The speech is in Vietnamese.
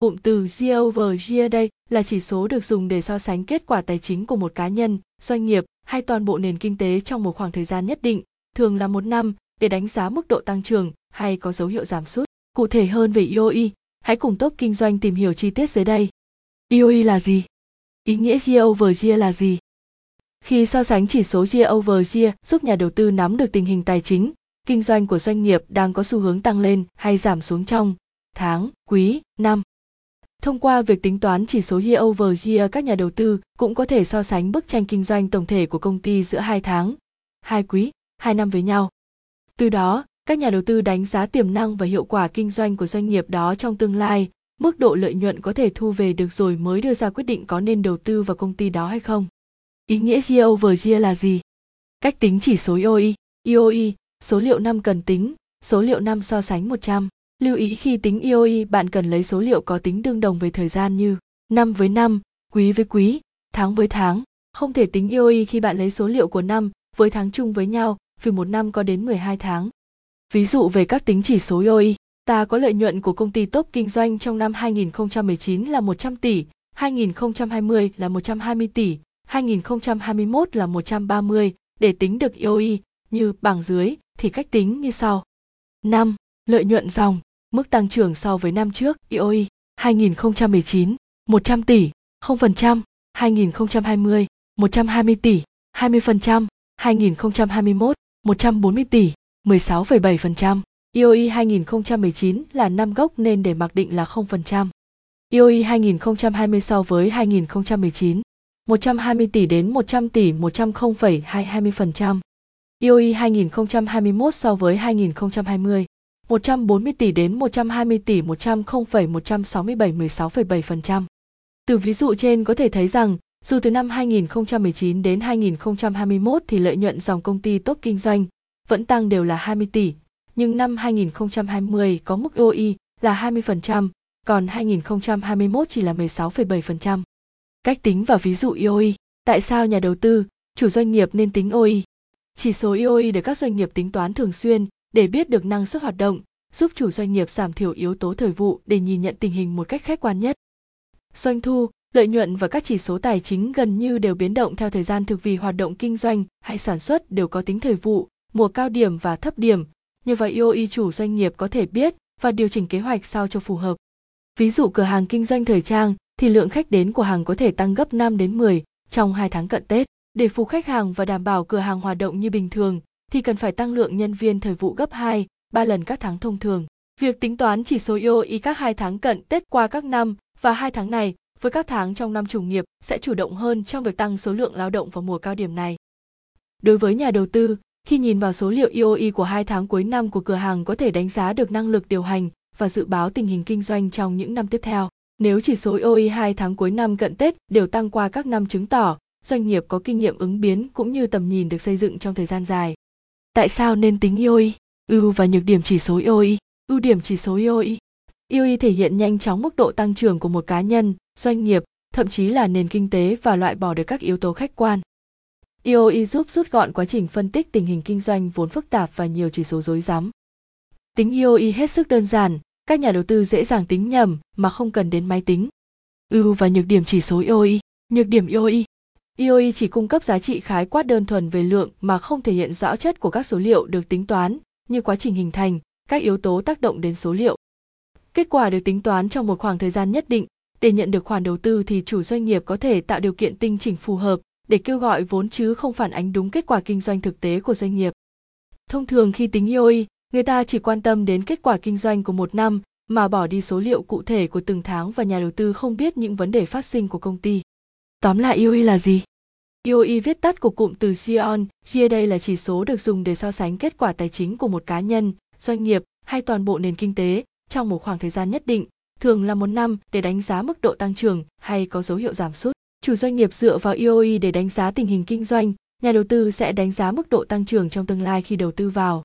Cụm từ year over year đây là chỉ số được dùng để so sánh kết quả tài chính của một cá nhân, doanh nghiệp hay toàn bộ nền kinh tế trong một khoảng thời gian nhất định, thường là một năm, để đánh giá mức độ tăng trưởng hay có dấu hiệu giảm sút. Cụ thể hơn về EOE, hãy cùng top kinh doanh tìm hiểu chi tiết dưới đây. EOE là gì? Ý nghĩa year over year là gì? Khi so sánh chỉ số year over year giúp nhà đầu tư nắm được tình hình tài chính, kinh doanh của doanh nghiệp đang có xu hướng tăng lên hay giảm xuống trong tháng, quý, năm. Thông qua việc tính toán chỉ số year over year các nhà đầu tư cũng có thể so sánh bức tranh kinh doanh tổng thể của công ty giữa hai tháng, hai quý, hai năm với nhau. Từ đó, các nhà đầu tư đánh giá tiềm năng và hiệu quả kinh doanh của doanh nghiệp đó trong tương lai, mức độ lợi nhuận có thể thu về được rồi mới đưa ra quyết định có nên đầu tư vào công ty đó hay không. Ý nghĩa year over year là gì? Cách tính chỉ số EoI, EoI, số liệu năm cần tính, số liệu năm so sánh 100. Lưu ý khi tính IOI bạn cần lấy số liệu có tính đương đồng về thời gian như năm với năm, quý với quý, tháng với tháng. Không thể tính IOI khi bạn lấy số liệu của năm với tháng chung với nhau vì một năm có đến 12 tháng. Ví dụ về các tính chỉ số IOI, ta có lợi nhuận của công ty top kinh doanh trong năm 2019 là 100 tỷ, 2020 là 120 tỷ, 2021 là 130, để tính được IOI như bảng dưới thì cách tính như sau. 5. Lợi nhuận dòng, mức tăng trưởng so với năm trước IOI 2019 100 tỷ, 0%, 2020 120 tỷ, 20%, 2021 140 tỷ, 16,7%. IOI 2019 là năm gốc nên để mặc định là 0%. IOI 2020 so với 2019 120 tỷ đến 100 tỷ 100 0,220%. IOI 2021 so với 2020 140 tỷ đến 120 tỷ 100 0,167 16,7%. Từ ví dụ trên có thể thấy rằng, dù từ năm 2019 đến 2021 thì lợi nhuận dòng công ty tốt kinh doanh vẫn tăng đều là 20 tỷ, nhưng năm 2020 có mức OI là 20%, còn 2021 chỉ là 16,7%. Cách tính và ví dụ IOI, tại sao nhà đầu tư, chủ doanh nghiệp nên tính OI? Chỉ số IOI được các doanh nghiệp tính toán thường xuyên để biết được năng suất hoạt động, giúp chủ doanh nghiệp giảm thiểu yếu tố thời vụ để nhìn nhận tình hình một cách khách quan nhất. Doanh thu, lợi nhuận và các chỉ số tài chính gần như đều biến động theo thời gian thực vì hoạt động kinh doanh hay sản xuất đều có tính thời vụ, mùa cao điểm và thấp điểm. Như vậy IOI chủ doanh nghiệp có thể biết và điều chỉnh kế hoạch sao cho phù hợp. Ví dụ cửa hàng kinh doanh thời trang thì lượng khách đến của hàng có thể tăng gấp 5 đến 10 trong 2 tháng cận Tết. Để phục khách hàng và đảm bảo cửa hàng hoạt động như bình thường thì cần phải tăng lượng nhân viên thời vụ gấp 2, 3 lần các tháng thông thường. Việc tính toán chỉ số EOI các hai tháng cận Tết qua các năm và hai tháng này với các tháng trong năm trùng nghiệp sẽ chủ động hơn trong việc tăng số lượng lao động vào mùa cao điểm này. Đối với nhà đầu tư, khi nhìn vào số liệu EOI của hai tháng cuối năm của cửa hàng có thể đánh giá được năng lực điều hành và dự báo tình hình kinh doanh trong những năm tiếp theo. Nếu chỉ số EOI 2 tháng cuối năm cận Tết đều tăng qua các năm chứng tỏ doanh nghiệp có kinh nghiệm ứng biến cũng như tầm nhìn được xây dựng trong thời gian dài. Tại sao nên tính EOI? Ưu và nhược điểm chỉ số EOI. Ưu điểm chỉ số EOI. EOI thể hiện nhanh chóng mức độ tăng trưởng của một cá nhân, doanh nghiệp, thậm chí là nền kinh tế và loại bỏ được các yếu tố khách quan. EOI giúp rút gọn quá trình phân tích tình hình kinh doanh vốn phức tạp và nhiều chỉ số rối rắm. Tính EOI hết sức đơn giản, các nhà đầu tư dễ dàng tính nhầm mà không cần đến máy tính. Ưu và nhược điểm chỉ số EOI. Nhược điểm EOI. IOI chỉ cung cấp giá trị khái quát đơn thuần về lượng mà không thể hiện rõ chất của các số liệu được tính toán, như quá trình hình thành, các yếu tố tác động đến số liệu. Kết quả được tính toán trong một khoảng thời gian nhất định, để nhận được khoản đầu tư thì chủ doanh nghiệp có thể tạo điều kiện tinh chỉnh phù hợp để kêu gọi vốn chứ không phản ánh đúng kết quả kinh doanh thực tế của doanh nghiệp. Thông thường khi tính IOI, người ta chỉ quan tâm đến kết quả kinh doanh của một năm mà bỏ đi số liệu cụ thể của từng tháng và nhà đầu tư không biết những vấn đề phát sinh của công ty. Tóm lại IOI là gì? IOI viết tắt của cụm từ Gion, Year đây là chỉ số được dùng để so sánh kết quả tài chính của một cá nhân, doanh nghiệp hay toàn bộ nền kinh tế trong một khoảng thời gian nhất định, thường là một năm để đánh giá mức độ tăng trưởng hay có dấu hiệu giảm sút. Chủ doanh nghiệp dựa vào IOI để đánh giá tình hình kinh doanh, nhà đầu tư sẽ đánh giá mức độ tăng trưởng trong tương lai khi đầu tư vào.